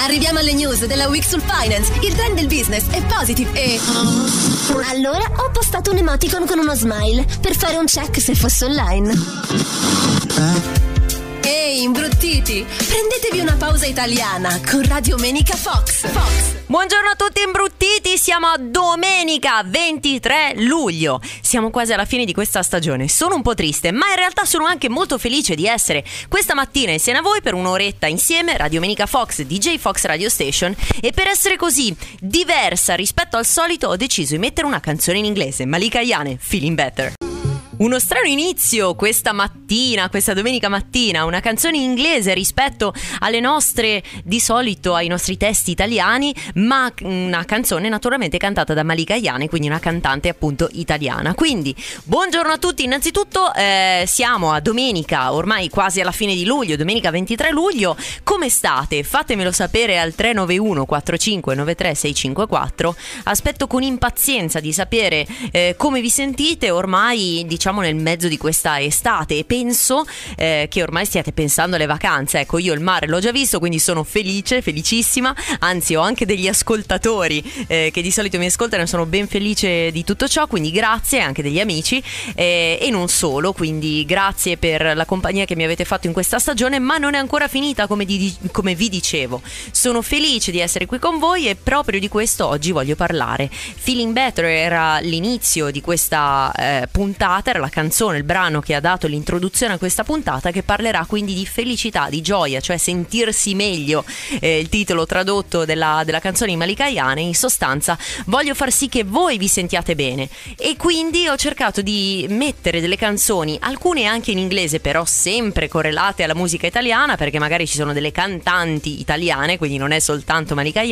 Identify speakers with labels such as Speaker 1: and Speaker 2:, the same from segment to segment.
Speaker 1: Arriviamo alle news della Week sul Finance. Il trend del business è positive e.
Speaker 2: Allora ho postato un emoticon con uno smile per fare un check se fosse online.
Speaker 1: Ehi, imbruttiti! Prendetevi una pausa italiana con Radio Menica Fox. Fox.
Speaker 3: Buongiorno a tutti imbruttiti, siamo a domenica 23 luglio. Siamo quasi alla fine di questa stagione. Sono un po' triste, ma in realtà sono anche molto felice di essere questa mattina insieme a voi per un'oretta insieme, Radio Menica Fox, DJ Fox Radio Station. E per essere così diversa rispetto al solito ho deciso di mettere una canzone in inglese, Malika Yane, Feeling Better. Uno strano inizio questa mattina, questa domenica mattina, una canzone in inglese rispetto alle nostre, di solito ai nostri testi italiani, ma una canzone naturalmente cantata da Malika Iane, quindi una cantante appunto italiana. Quindi, buongiorno a tutti, innanzitutto eh, siamo a domenica, ormai quasi alla fine di luglio, domenica 23 luglio, come state? Fatemelo sapere al 391 4593 654, aspetto con impazienza di sapere eh, come vi sentite, ormai diciamo diciamo nel mezzo di questa estate e penso eh, che ormai stiate pensando alle vacanze. Ecco, io il mare l'ho già visto, quindi sono felice, felicissima. Anzi, ho anche degli ascoltatori eh, che di solito mi ascoltano e sono ben felice di tutto ciò, quindi grazie anche degli amici eh, e non solo, quindi grazie per la compagnia che mi avete fatto in questa stagione, ma non è ancora finita come, di, come vi dicevo. Sono felice di essere qui con voi e proprio di questo oggi voglio parlare. Feeling Better era l'inizio di questa eh, puntata era la canzone, il brano che ha dato l'introduzione a questa puntata che parlerà quindi di felicità, di gioia, cioè sentirsi meglio, eh, il titolo tradotto della, della canzone di Malika in sostanza voglio far sì che voi vi sentiate bene e quindi ho cercato di mettere delle canzoni, alcune anche in inglese però sempre correlate alla musica italiana perché magari ci sono delle cantanti italiane, quindi non è soltanto Malika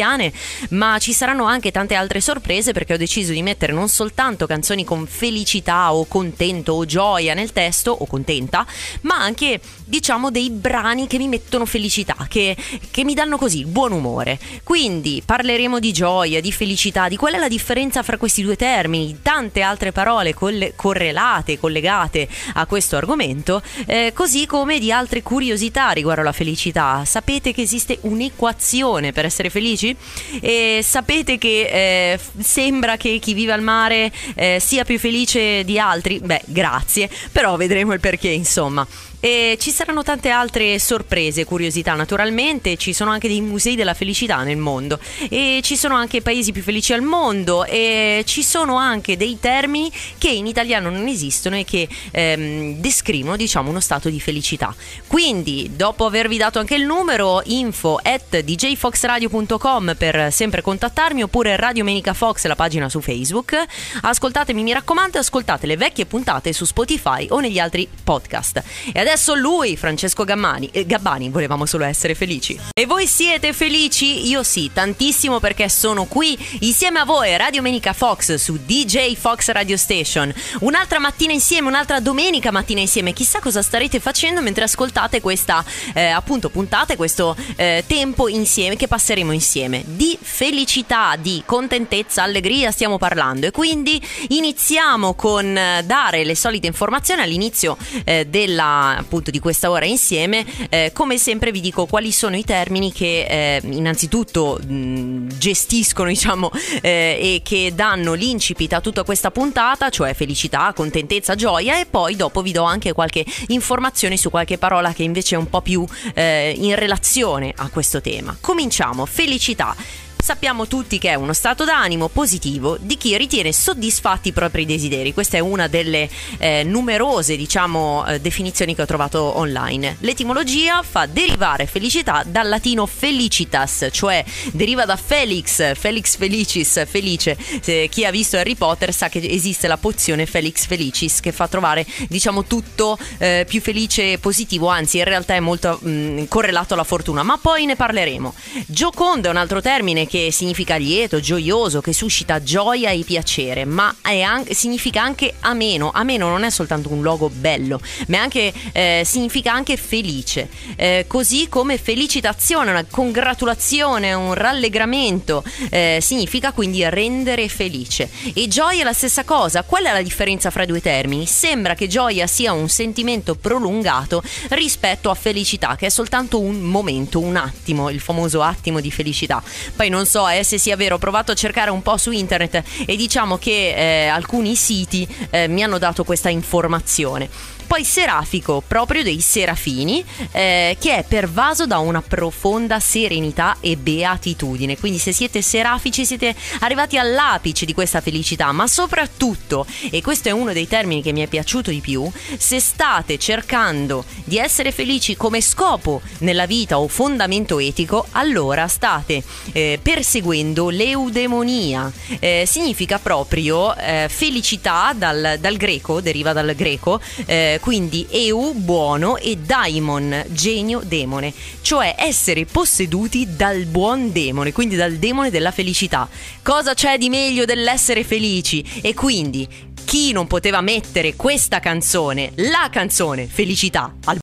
Speaker 3: ma ci saranno anche tante altre sorprese perché ho deciso di mettere non soltanto canzoni con felicità o contento, contento o gioia nel testo o contenta, ma anche diciamo dei brani che mi mettono felicità, che, che mi danno così buon umore. Quindi parleremo di gioia, di felicità, di qual è la differenza fra questi due termini, tante altre parole colle- correlate, collegate a questo argomento, eh, così come di altre curiosità riguardo alla felicità. Sapete che esiste un'equazione per essere felici? E sapete che eh, sembra che chi vive al mare eh, sia più felice di altri? Beh, grazie, però vedremo il perché, insomma. E ci saranno tante altre sorprese, curiosità naturalmente, ci sono anche dei musei della felicità nel mondo e ci sono anche paesi più felici al mondo e ci sono anche dei termini che in italiano non esistono e che ehm, descrivono diciamo uno stato di felicità. Quindi dopo avervi dato anche il numero info at djfoxradio.com per sempre contattarmi oppure Radio Menica Fox la pagina su Facebook, ascoltatemi mi raccomando ascoltate le vecchie puntate su Spotify o negli altri podcast. E adesso adesso lui, Francesco Gammani, eh, Gabbani, volevamo solo essere felici. E voi siete felici? Io sì, tantissimo perché sono qui insieme a voi, Radio Menica Fox su DJ Fox Radio Station. Un'altra mattina insieme, un'altra domenica mattina insieme. Chissà cosa starete facendo mentre ascoltate questa eh, appunto puntata, questo eh, tempo insieme che passeremo insieme. Di felicità, di contentezza, allegria stiamo parlando e quindi iniziamo con eh, dare le solite informazioni all'inizio eh, della appunto di questa ora insieme, eh, come sempre vi dico quali sono i termini che eh, innanzitutto mh, gestiscono diciamo eh, e che danno l'incipit a tutta questa puntata, cioè felicità, contentezza, gioia e poi dopo vi do anche qualche informazione su qualche parola che invece è un po' più eh, in relazione a questo tema. Cominciamo, felicità. Sappiamo tutti che è uno stato d'animo positivo di chi ritiene soddisfatti i propri desideri. Questa è una delle eh, numerose, diciamo, eh, definizioni che ho trovato online. L'etimologia fa derivare felicità dal latino felicitas, cioè deriva da Felix, Felix felicis, felice. Se chi ha visto Harry Potter sa che esiste la pozione Felix felicis che fa trovare, diciamo, tutto eh, più felice e positivo, anzi in realtà è molto mh, correlato alla fortuna, ma poi ne parleremo. Giocondo è un altro termine che significa lieto, gioioso, che suscita gioia e piacere, ma anche, significa anche ameno. Ameno non è soltanto un logo bello, ma anche, eh, significa anche felice. Eh, così come felicitazione, una congratulazione, un rallegramento, eh, significa quindi rendere felice. E gioia è la stessa cosa. Qual è la differenza fra i due termini? Sembra che gioia sia un sentimento prolungato rispetto a felicità, che è soltanto un momento, un attimo, il famoso attimo di felicità. Poi non so eh, se sia vero, ho provato a cercare un po' su internet e diciamo che eh, alcuni siti eh, mi hanno dato questa informazione poi Serafico, proprio dei Serafini, eh, che è pervaso da una profonda serenità e beatitudine. Quindi se siete serafici siete arrivati all'apice di questa felicità, ma soprattutto, e questo è uno dei termini che mi è piaciuto di più, se state cercando di essere felici come scopo nella vita o fondamento etico, allora state eh, perseguendo l'eudemonia. Eh, significa proprio eh, felicità dal, dal, greco, deriva dal greco, eh, quindi Eu buono e Daimon genio demone, cioè essere posseduti dal buon demone, quindi dal demone della felicità. Cosa c'è di meglio dell'essere felici? E quindi chi non poteva mettere questa canzone, la canzone Felicità al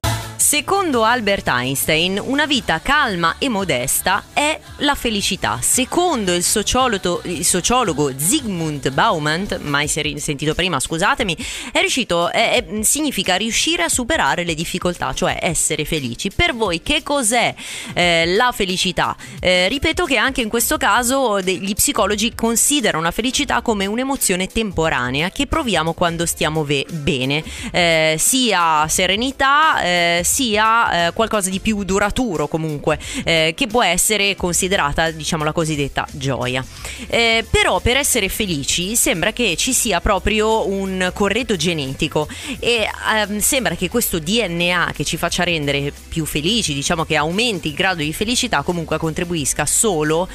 Speaker 3: Secondo Albert Einstein, una vita calma e modesta è la felicità. Secondo il sociologo, il sociologo Zygmunt Bauman, mai sentito prima, scusatemi, è riuscito, è, è, significa riuscire a superare le difficoltà, cioè essere felici. Per voi che cos'è eh, la felicità? Eh, ripeto che anche in questo caso gli psicologi considerano la felicità come un'emozione temporanea che proviamo quando stiamo ve- bene, eh, sia serenità, eh, sia eh, qualcosa di più duraturo comunque, eh, che può essere considerata diciamo la cosiddetta gioia. Eh, però per essere felici sembra che ci sia proprio un corredo genetico e ehm, sembra che questo DNA che ci faccia rendere più felici, diciamo che aumenti il grado di felicità, comunque contribuisca solo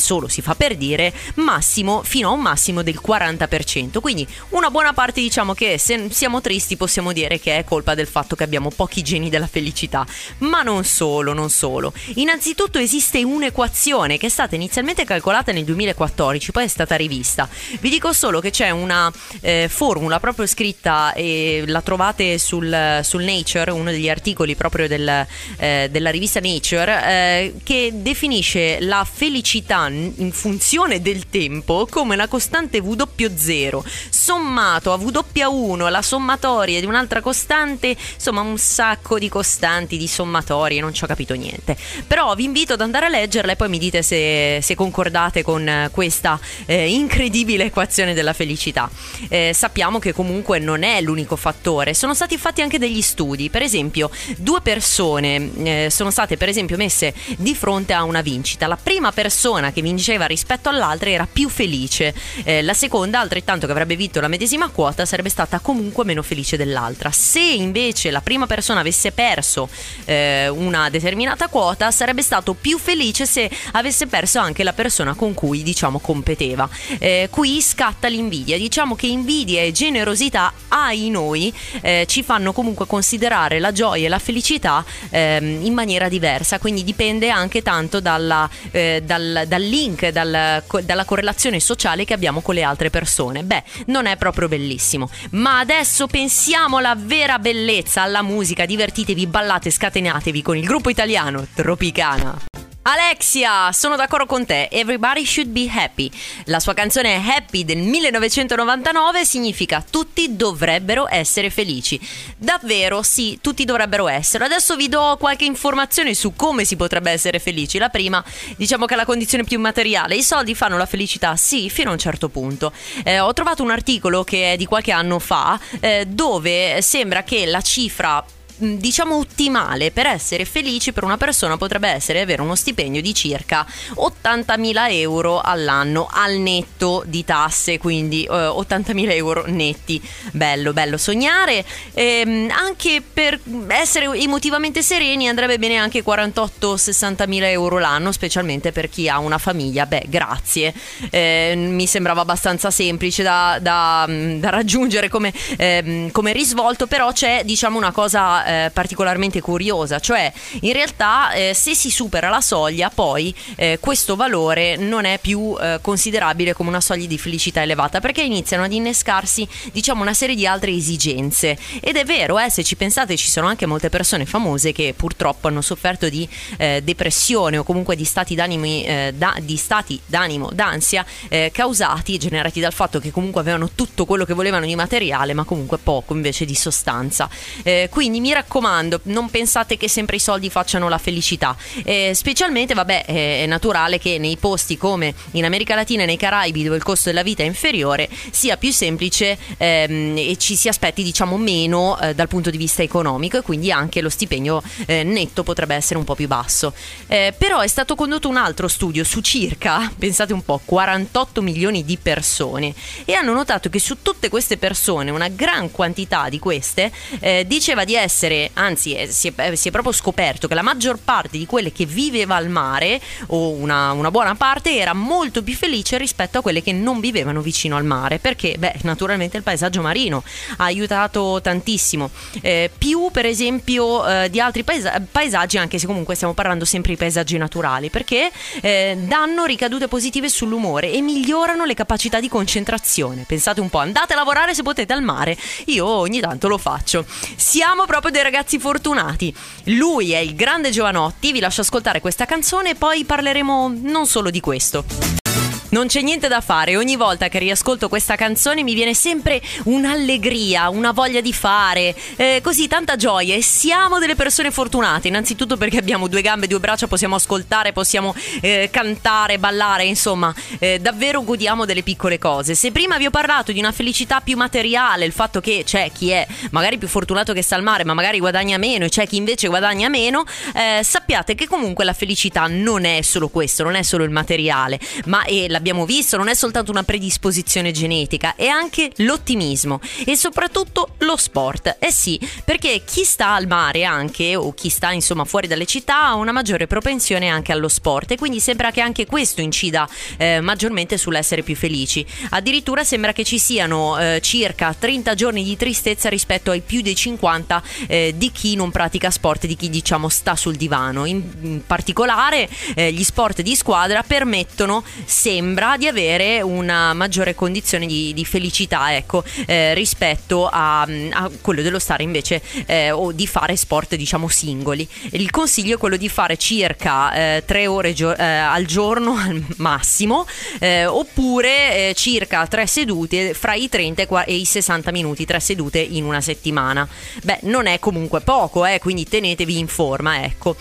Speaker 3: solo si fa per dire, massimo fino a un massimo del 40%. Quindi una buona parte diciamo che se siamo tristi possiamo dire che è colpa del fatto che abbiamo pochi geni della felicità. Ma non solo, non solo. Innanzitutto esiste un'equazione che è stata inizialmente calcolata nel 2014, poi è stata rivista. Vi dico solo che c'è una eh, formula proprio scritta e la trovate sul, sul Nature, uno degli articoli proprio del, eh, della rivista Nature, eh, che definisce la felicità in funzione del tempo come la costante W0 sommato a W1 la sommatoria di un'altra costante, insomma un sacco di costanti, di sommatorie, non ci ho capito niente. Però vi invito ad andare a leggerla e poi mi dite se, se concordate con questa eh, incredibile equazione della felicità. Eh, sappiamo che comunque non è l'unico fattore, sono stati fatti anche degli studi, per esempio due persone eh, sono state per esempio messe di fronte a una vincita, la prima persona che che vinceva rispetto all'altra era più felice. Eh, la seconda, altrettanto che avrebbe vinto la medesima quota, sarebbe stata comunque meno felice dell'altra. Se invece la prima persona avesse perso eh, una determinata quota, sarebbe stato più felice se avesse perso anche la persona con cui, diciamo, competeva. Eh, qui scatta l'invidia. Diciamo che invidia e generosità, ai noi, eh, ci fanno comunque considerare la gioia e la felicità ehm, in maniera diversa. Quindi dipende anche tanto dalla, eh, dal, dal link, dal, dalla correlazione sociale che abbiamo con le altre persone. Beh, non è proprio bellissimo. Ma adesso pensiamo alla vera bellezza, alla musica, divertitevi, ballate, scatenatevi con il gruppo italiano Tropicana. Alexia, sono d'accordo con te. Everybody should be happy. La sua canzone Happy del 1999 significa tutti dovrebbero essere felici. Davvero, sì, tutti dovrebbero essere. Adesso vi do qualche informazione su come si potrebbe essere felici. La prima, diciamo che è la condizione più materiale. I soldi fanno la felicità? Sì, fino a un certo punto. Eh, ho trovato un articolo che è di qualche anno fa eh, dove sembra che la cifra diciamo ottimale per essere felici per una persona potrebbe essere avere uno stipendio di circa 80.000 euro all'anno al netto di tasse, quindi eh, 80.000 euro netti. Bello, bello sognare. Ehm, anche per essere emotivamente sereni andrebbe bene anche 48-60.000 euro l'anno, specialmente per chi ha una famiglia. Beh, grazie. Eh, mi sembrava abbastanza semplice da, da, da raggiungere come, ehm, come risvolto, però c'è diciamo una cosa eh, particolarmente curiosa, cioè in realtà eh, se si supera la soglia poi eh, questo valore non è più eh, considerabile come una soglia di felicità elevata perché iniziano ad innescarsi diciamo una serie di altre esigenze. Ed è vero eh, se ci pensate ci sono anche molte persone famose che purtroppo hanno sofferto di eh, depressione o comunque di stati d'animo, da, di stati d'animo d'ansia causati generati dal fatto che comunque avevano tutto quello che volevano di materiale ma comunque poco invece di sostanza. Quindi mi raccomando non pensate che sempre i soldi facciano la felicità eh, specialmente vabbè è naturale che nei posti come in America Latina e nei Caraibi dove il costo della vita è inferiore sia più semplice ehm, e ci si aspetti diciamo meno eh, dal punto di vista economico e quindi anche lo stipendio eh, netto potrebbe essere un po' più basso. Eh, però è stato condotto un altro studio su circa, pensate un po', 48 milioni di persone e hanno notato che su tutte queste persone, una gran quantità di queste, eh, diceva di essere, anzi eh, si, è, si, è, proprio scoperto che la maggior parte di quelle che viveva al mare o una, una buona parte era molto più felice rispetto a quelle che non vivevano vicino al mare perché, beh, naturalmente il paesaggio marino ha aiutato tantissimo. Eh, più per esempio eh, di altri paesa- paesaggi, anche se comunque stiamo parlando sempre di paesaggi naturali, perché eh, danno ricadute positive sull'umore e migliorano le capacità di concentrazione. Pensate un po', andate a lavorare se potete al mare, io ogni tanto lo faccio. Siamo proprio dei ragazzi fortunati. Lui è il grande Giovanotti, vi lascio ascoltare questa canzone e poi parleremo non solo di questo. Non c'è niente da fare, ogni volta che riascolto questa canzone mi viene sempre un'allegria, una voglia di fare, eh, così tanta gioia. E siamo delle persone fortunate, innanzitutto perché abbiamo due gambe, due braccia, possiamo ascoltare, possiamo eh, cantare, ballare, insomma, eh, davvero godiamo delle piccole cose. Se prima vi ho parlato di una felicità più materiale, il fatto che c'è chi è magari più fortunato che sta al mare, ma magari guadagna meno e c'è chi invece guadagna meno, eh, sappiate che comunque la felicità non è solo questo, non è solo il materiale, ma è la l'abbiamo visto, non è soltanto una predisposizione genetica, è anche l'ottimismo e soprattutto lo sport. Eh sì, perché chi sta al mare anche o chi sta insomma fuori dalle città ha una maggiore propensione anche allo sport e quindi sembra che anche questo incida eh, maggiormente sull'essere più felici. Addirittura sembra che ci siano eh, circa 30 giorni di tristezza rispetto ai più dei 50 eh, di chi non pratica sport, di chi diciamo sta sul divano. In, in particolare eh, gli sport di squadra permettono sempre sembra di avere una maggiore condizione di, di felicità ecco, eh, rispetto a, a, quello dello stare invece eh, o di fare sport diciamo singoli. Il consiglio è quello di fare circa eh, 3 ore gio- eh, al giorno al massimo eh, oppure eh, circa 3 sedute fra i 30 e i 60 minuti, 3 sedute in una settimana. Beh, non è comunque poco, eh, quindi tenetevi in forma, ecco.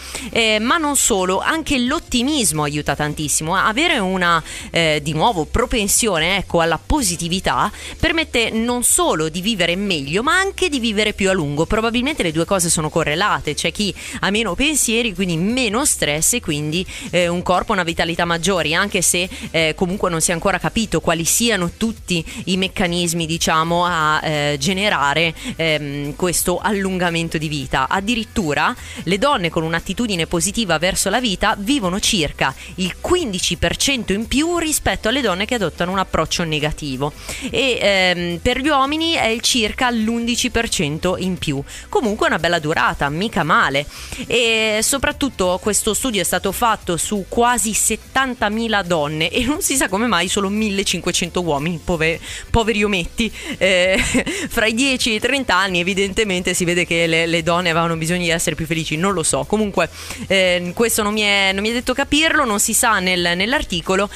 Speaker 3: ma non solo, anche l'ottimismo aiuta tantissimo. Avere una eh, di nuovo propensione ecco, alla positività permette non solo di vivere meglio ma anche di vivere più a lungo. Probabilmente le due cose sono correlate, c'è chi ha meno pensieri, quindi meno stress e quindi eh, un corpo, una vitalità maggiori, anche se eh, comunque non si è ancora capito quali siano tutti i meccanismi diciamo a eh, generare ehm, questo allungamento di vita. Addirittura le donne con un'attitudine positiva verso la vita vivono circa il 15% in più rispetto alle donne che adottano un approccio negativo e ehm, per gli uomini è il circa l'11% in più. Comunque una bella durata, mica male. E soprattutto questo studio è stato fatto su quasi 70.000 donne e non si sa come mai solo 1.500 uomini, pover- poveri ometti. Eh, fra i 10 e i 30 anni evidentemente si vede che le, le, donne avevano bisogno di essere più felici, non lo so. Comunque eh, questo non mi, è, non mi, è, detto capirlo, non si sa nel, nell'articolo.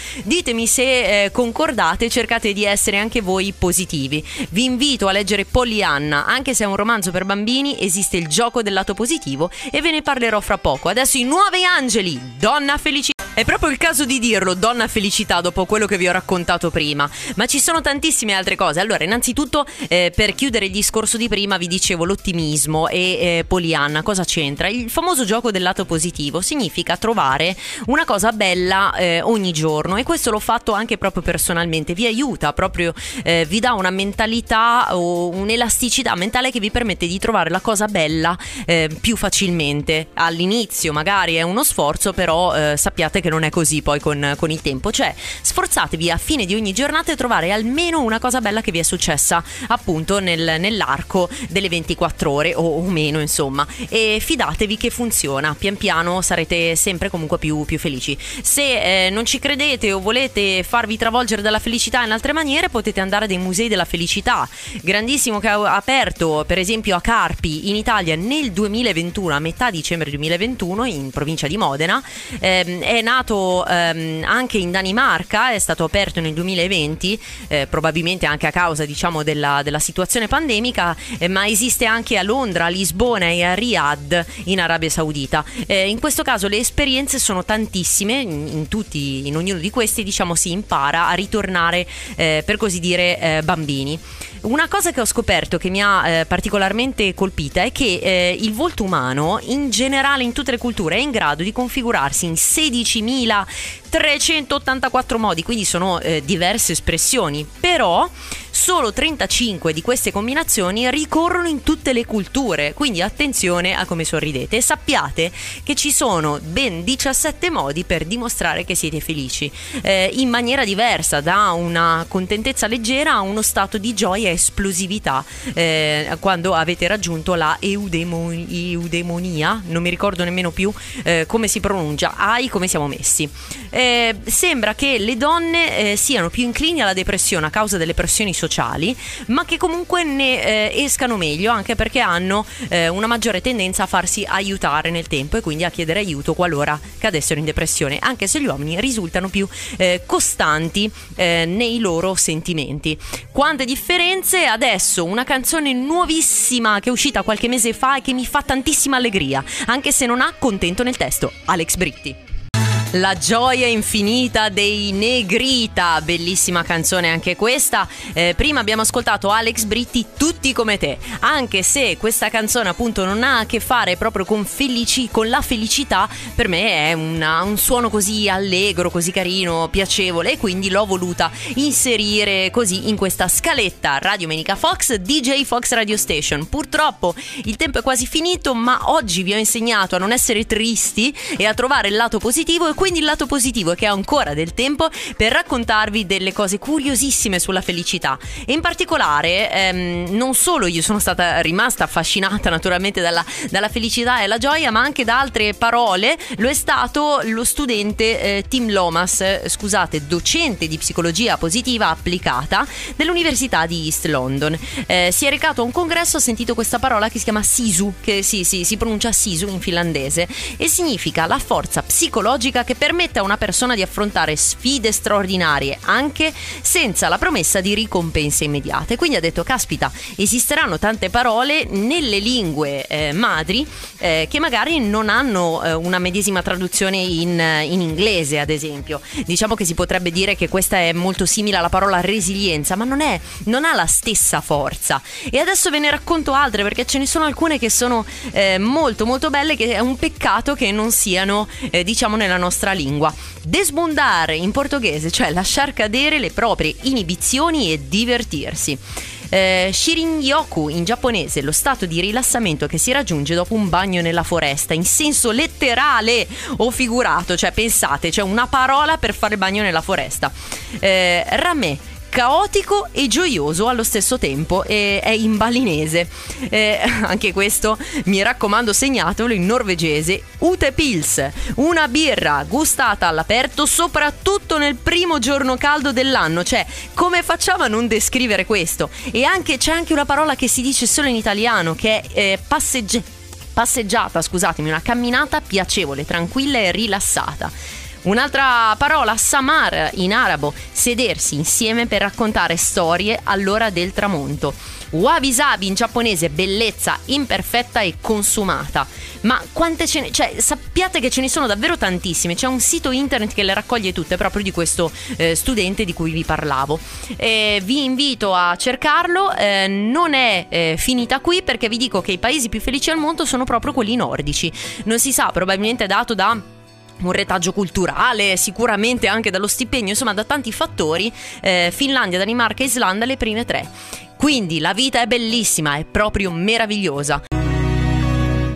Speaker 3: Ditemi se eh, concordate, cercate di essere anche voi positivi. Vi invito a leggere Pollyanna, anche se è un romanzo per bambini, esiste il gioco del lato positivo e ve ne parlerò fra poco. Adesso i nuovi angeli, donna felicità. È proprio il caso di dirlo, donna felicità, dopo quello che vi ho raccontato prima. Ma ci sono tantissime altre cose. Allora, innanzitutto, eh, per chiudere il discorso di prima, vi dicevo l'ottimismo e eh, Polianna. Cosa c'entra? Il famoso gioco del lato positivo significa trovare una cosa bella eh, ogni giorno e questo l'ho fatto anche proprio personalmente, vi aiuta proprio, eh, vi dà una mentalità o un'elasticità mentale che vi permette di trovare la cosa bella eh, più facilmente. All'inizio magari è uno sforzo, però eh, sappiate che non è così poi con, con il tempo. Cioè, sforzatevi a fine di ogni giornata di trovare almeno una cosa bella che vi è successa appunto nel, nell'arco delle 24 ore o, o, meno, insomma. E fidatevi che funziona. Pian piano sarete sempre comunque più, più felici. Se eh, non ci credete o volete farvi travolgere dalla felicità in altre maniere, potete andare dei musei della felicità. Grandissimo che ha aperto, per esempio, a Carpi in Italia nel 2021, a metà dicembre 2021, in provincia di Modena. Eh, è nato ehm, anche in Danimarca, è stato aperto nel 2020, eh, probabilmente anche a causa diciamo, della, della situazione pandemica, eh, ma esiste anche a Londra, a Lisbona e a Riyadh in Arabia Saudita. Eh, in questo caso le esperienze sono tantissime, in, in, tutti, in ognuno di questi diciamo, si impara a ritornare eh, per così dire eh, bambini. Una cosa che ho scoperto che mi ha eh, particolarmente colpita è che il volto umano in generale in tutte le culture è in grado di configurarsi in 20.000 16.384 modi, quindi sono eh, diverse espressioni, però Solo 35 di queste combinazioni ricorrono in tutte le culture, quindi attenzione a come sorridete e sappiate che ci sono ben 17 modi per dimostrare che siete felici, eh, in maniera diversa, da una contentezza leggera a uno stato di gioia e esplosività eh, quando avete raggiunto la eudemon- eudemonia, non mi ricordo nemmeno più eh, come si pronuncia, ai come siamo messi. Eh, sembra che le donne eh, siano più inclini alla depressione a causa delle pressioni sociali ma che comunque ne eh, escano meglio anche perché hanno eh, una maggiore tendenza a farsi aiutare nel tempo e quindi a chiedere aiuto qualora cadessero in depressione, anche se gli uomini risultano più eh, costanti eh, nei loro sentimenti. Quante differenze! Adesso una canzone nuovissima che è uscita qualche mese fa e che mi fa tantissima allegria, anche se non ha contento nel testo. Alex Britti. La gioia infinita dei Negrita, bellissima canzone anche questa. Eh, prima abbiamo ascoltato Alex Britti, Tutti come te, anche se questa canzone appunto non ha a che fare proprio con, felici, con la felicità, per me è una, un suono così allegro, così carino, piacevole e quindi l'ho voluta inserire così in questa scaletta Radio Menica Fox, DJ Fox Radio Station. Purtroppo il tempo è quasi finito, ma oggi vi ho insegnato a non essere tristi e a trovare il lato positivo e quindi il lato positivo è che ho ancora del tempo per raccontarvi delle cose curiosissime sulla felicità. E in particolare, ehm, non solo io sono stata rimasta affascinata naturalmente dalla, dalla, felicità e la gioia, ma anche da altre parole. Lo è stato lo studente eh, Tim Lomas, eh, scusate, docente di psicologia positiva applicata dell'Università di East London. Eh, si è recato a un congresso, ha sentito questa parola che si chiama Sisu, che sì, sì, si pronuncia Sisu in finlandese, e significa la forza psicologica che che permette a una persona di affrontare sfide straordinarie anche senza la promessa di ricompense immediate. Quindi ha detto, caspita, esisteranno tante parole nelle lingue eh, madri eh, che magari non hanno eh, una medesima traduzione in, in, inglese, ad esempio. Diciamo che si potrebbe dire che questa è molto simile alla parola resilienza, ma non, è, non ha la stessa forza. E adesso ve ne racconto altre perché ce ne sono alcune che sono eh, molto molto belle, che è un peccato che non siano, eh, diciamo, nella nostra nostra lingua. Desbundare in portoghese, cioè lasciar cadere le proprie inibizioni e divertirsi. Eh, Shirin-yoku in giapponese, lo stato di rilassamento che si raggiunge dopo un bagno nella foresta, in senso letterale o figurato, cioè pensate, c'è una parola per fare bagno nella foresta. Eh, rame caotico e gioioso allo stesso tempo e è in balinese. Eh, anche questo mi raccomando segnatelo in norvegese Ute Pils, una birra gustata all'aperto soprattutto nel primo giorno caldo dell'anno, cioè come facciamo a non descrivere questo? E anche, c'è anche una parola che si dice solo in italiano che è eh, passeggiata passeggiata, scusatemi, una camminata piacevole, tranquilla e rilassata. Un'altra parola, samar in arabo, sedersi insieme per raccontare storie all'ora del tramonto. Wabi-sabi in giapponese, bellezza imperfetta e consumata. Ma quante ce ne... Cioè, sappiate che ce ne sono davvero tantissime. C'è un sito internet che le raccoglie tutte proprio di questo eh, studente di cui vi parlavo. Eh, vi invito a cercarlo. Eh, non è eh, finita qui perché vi dico che i paesi più felici al mondo sono proprio quelli nordici. Non si sa, probabilmente è dato da un retaggio culturale, sicuramente anche dallo stipendio, insomma da tanti fattori, eh, Finlandia, Danimarca e Islanda le prime tre. Quindi la vita è bellissima, è proprio meravigliosa.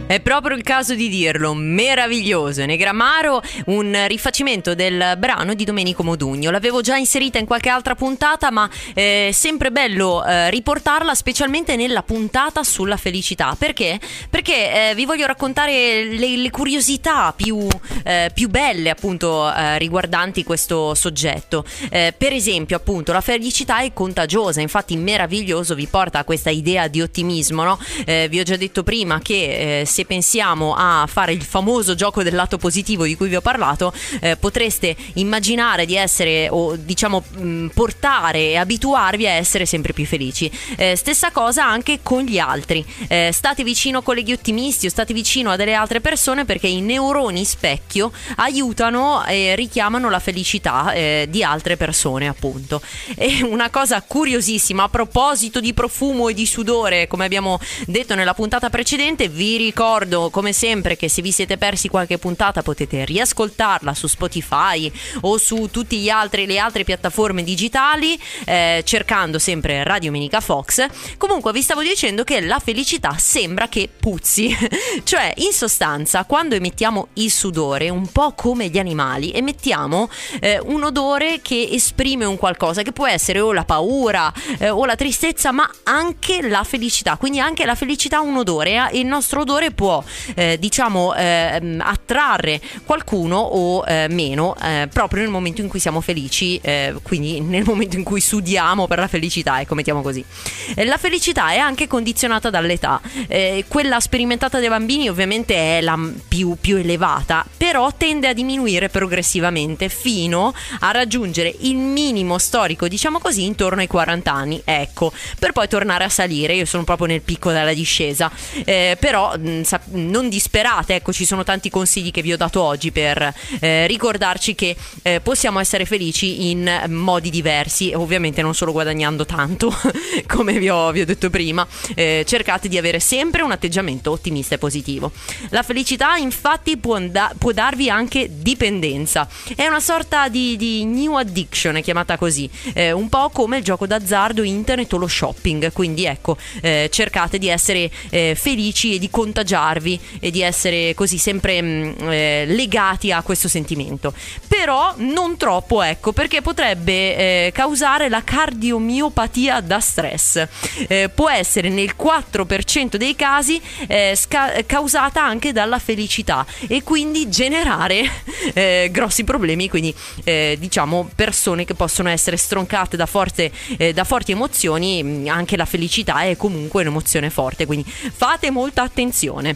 Speaker 3: È proprio il caso di dirlo, meraviglioso. Negramaro, un rifacimento del brano di Domenico Modugno. L'avevo già inserita in qualche altra puntata, ma è sempre bello eh, riportarla, specialmente nella puntata sulla felicità. Perché? Perché eh, vi voglio raccontare le, le curiosità più, eh, più, belle, appunto, eh, riguardanti questo soggetto. Eh, per esempio, appunto, la felicità è contagiosa, infatti, meraviglioso vi porta a questa idea di ottimismo, no? Eh, vi ho già detto prima che se pensiamo a fare il famoso gioco del lato positivo di cui vi ho parlato, eh, potreste immaginare di essere o diciamo mh, portare e abituarvi a essere sempre più felici. Eh, stessa cosa anche con gli altri. Eh, state vicino a colleghi ottimisti o state vicino a delle altre persone perché i neuroni specchio aiutano e richiamano la felicità eh, di altre persone, appunto. E una cosa curiosissima a proposito di profumo e di sudore, come abbiamo detto nella puntata precedente, vi ricordo ricordo come sempre che se vi siete persi qualche puntata potete riascoltarla su Spotify o su tutte le altre piattaforme digitali eh, cercando sempre Radio Menica Fox. Comunque vi stavo dicendo che la felicità sembra che puzzi, cioè in sostanza quando emettiamo il sudore, un po' come gli animali, emettiamo eh, un odore che esprime un qualcosa che può essere o la paura eh, o la tristezza, ma anche la felicità. Quindi anche la felicità ha un odore e il nostro odore può eh, diciamo eh, attrarre qualcuno o eh, meno eh, proprio nel momento in cui siamo felici, eh, quindi nel momento in cui sudiamo per la felicità, ecco mettiamo così. Eh, la felicità è anche condizionata dall'età, quella sperimentata dai bambini ovviamente è la più, più elevata, però tende a diminuire progressivamente fino a raggiungere il minimo storico, diciamo così, intorno ai 40 anni, ecco, per poi tornare a salire. Io sono proprio nel picco della discesa, però mh, non disperate, ecco ci sono tanti consigli che vi ho dato oggi per eh, ricordarci che eh, possiamo essere felici in modi diversi, ovviamente non solo guadagnando tanto come vi ho, vi ho detto prima, eh, cercate di avere sempre un atteggiamento ottimista e positivo. La felicità infatti può, da- può darvi anche dipendenza, è una sorta di, di new addiction, è chiamata così, eh, un po' come il gioco d'azzardo, internet o lo shopping, quindi ecco eh, cercate di essere eh, felici e di contagiare appoggiarvi e di essere così sempre mh, mm, eh, legati a questo sentimento. Però non troppo, ecco, perché potrebbe eh, causare la cardiomiopatia da stress. Eh, può essere nel 4% dei casi eh, sca- causata anche dalla felicità e quindi generare eh, grossi problemi, quindi eh, diciamo persone che possono essere stroncate da, forte, da forti emozioni, mm, anche la felicità è comunque un'emozione forte, quindi fate molta attenzione.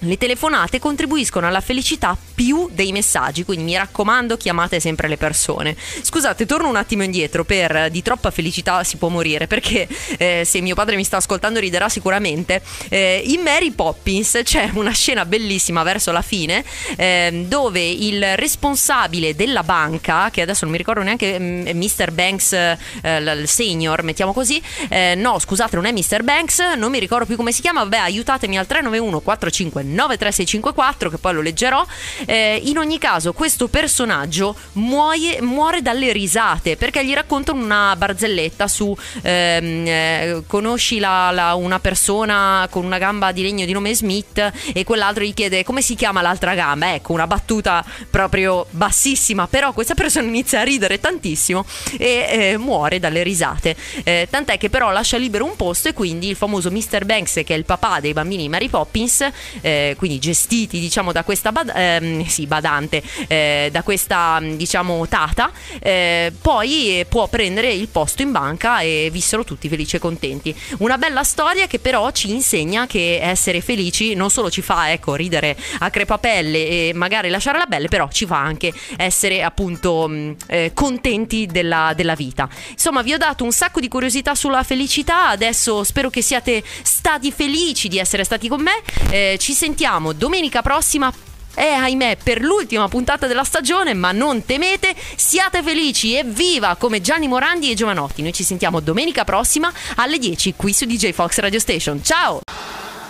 Speaker 3: Le telefonate contribuiscono alla felicità più dei messaggi, quindi mi raccomando chiamate sempre le persone. Scusate, torno un attimo indietro per di troppa felicità si può morire, perché eh, se mio padre mi sta ascoltando riderà sicuramente. Eh, in Mary Poppins c'è una scena bellissima verso la fine eh, dove il responsabile della banca, che adesso non mi ricordo neanche Mr. Mm, Banks, eh, il senior, mettiamo così, eh, no scusate non è Mr. Banks, non mi ricordo più come si chiama, vabbè aiutatemi al 391 45 93654 che poi lo leggerò. Eh, in ogni caso questo personaggio muoie, muore dalle risate perché gli raccontano una barzelletta su ehm, eh, conosci la, la, una persona con una gamba di legno di nome Smith e quell'altro gli chiede come si chiama l'altra gamba. Ecco, una battuta proprio bassissima, però questa persona inizia a ridere tantissimo e eh, muore dalle risate. Eh, tant'è che però lascia libero un posto e quindi il famoso Mr. Banks, che è il papà dei bambini Mary Poppins, eh, quindi gestiti diciamo da questa bad- ehm, sì, badante, eh, da questa diciamo tata, eh, poi può prendere il posto in banca e vissero tutti felici e contenti. Una bella storia che però ci insegna che essere felici non solo ci fa ecco, ridere a crepapelle e magari lasciare la belle, però ci fa anche essere appunto mh, eh, contenti della, della vita. Insomma, vi ho dato un sacco di curiosità sulla felicità, adesso spero che siate stati felici di essere stati con me. Eh, ci sentiamo domenica prossima è ahimè per l'ultima puntata della stagione, ma non temete, siate felici e viva come Gianni Morandi e Giovanotti. Noi ci sentiamo domenica prossima alle 10 qui su DJ Fox Radio Station. Ciao!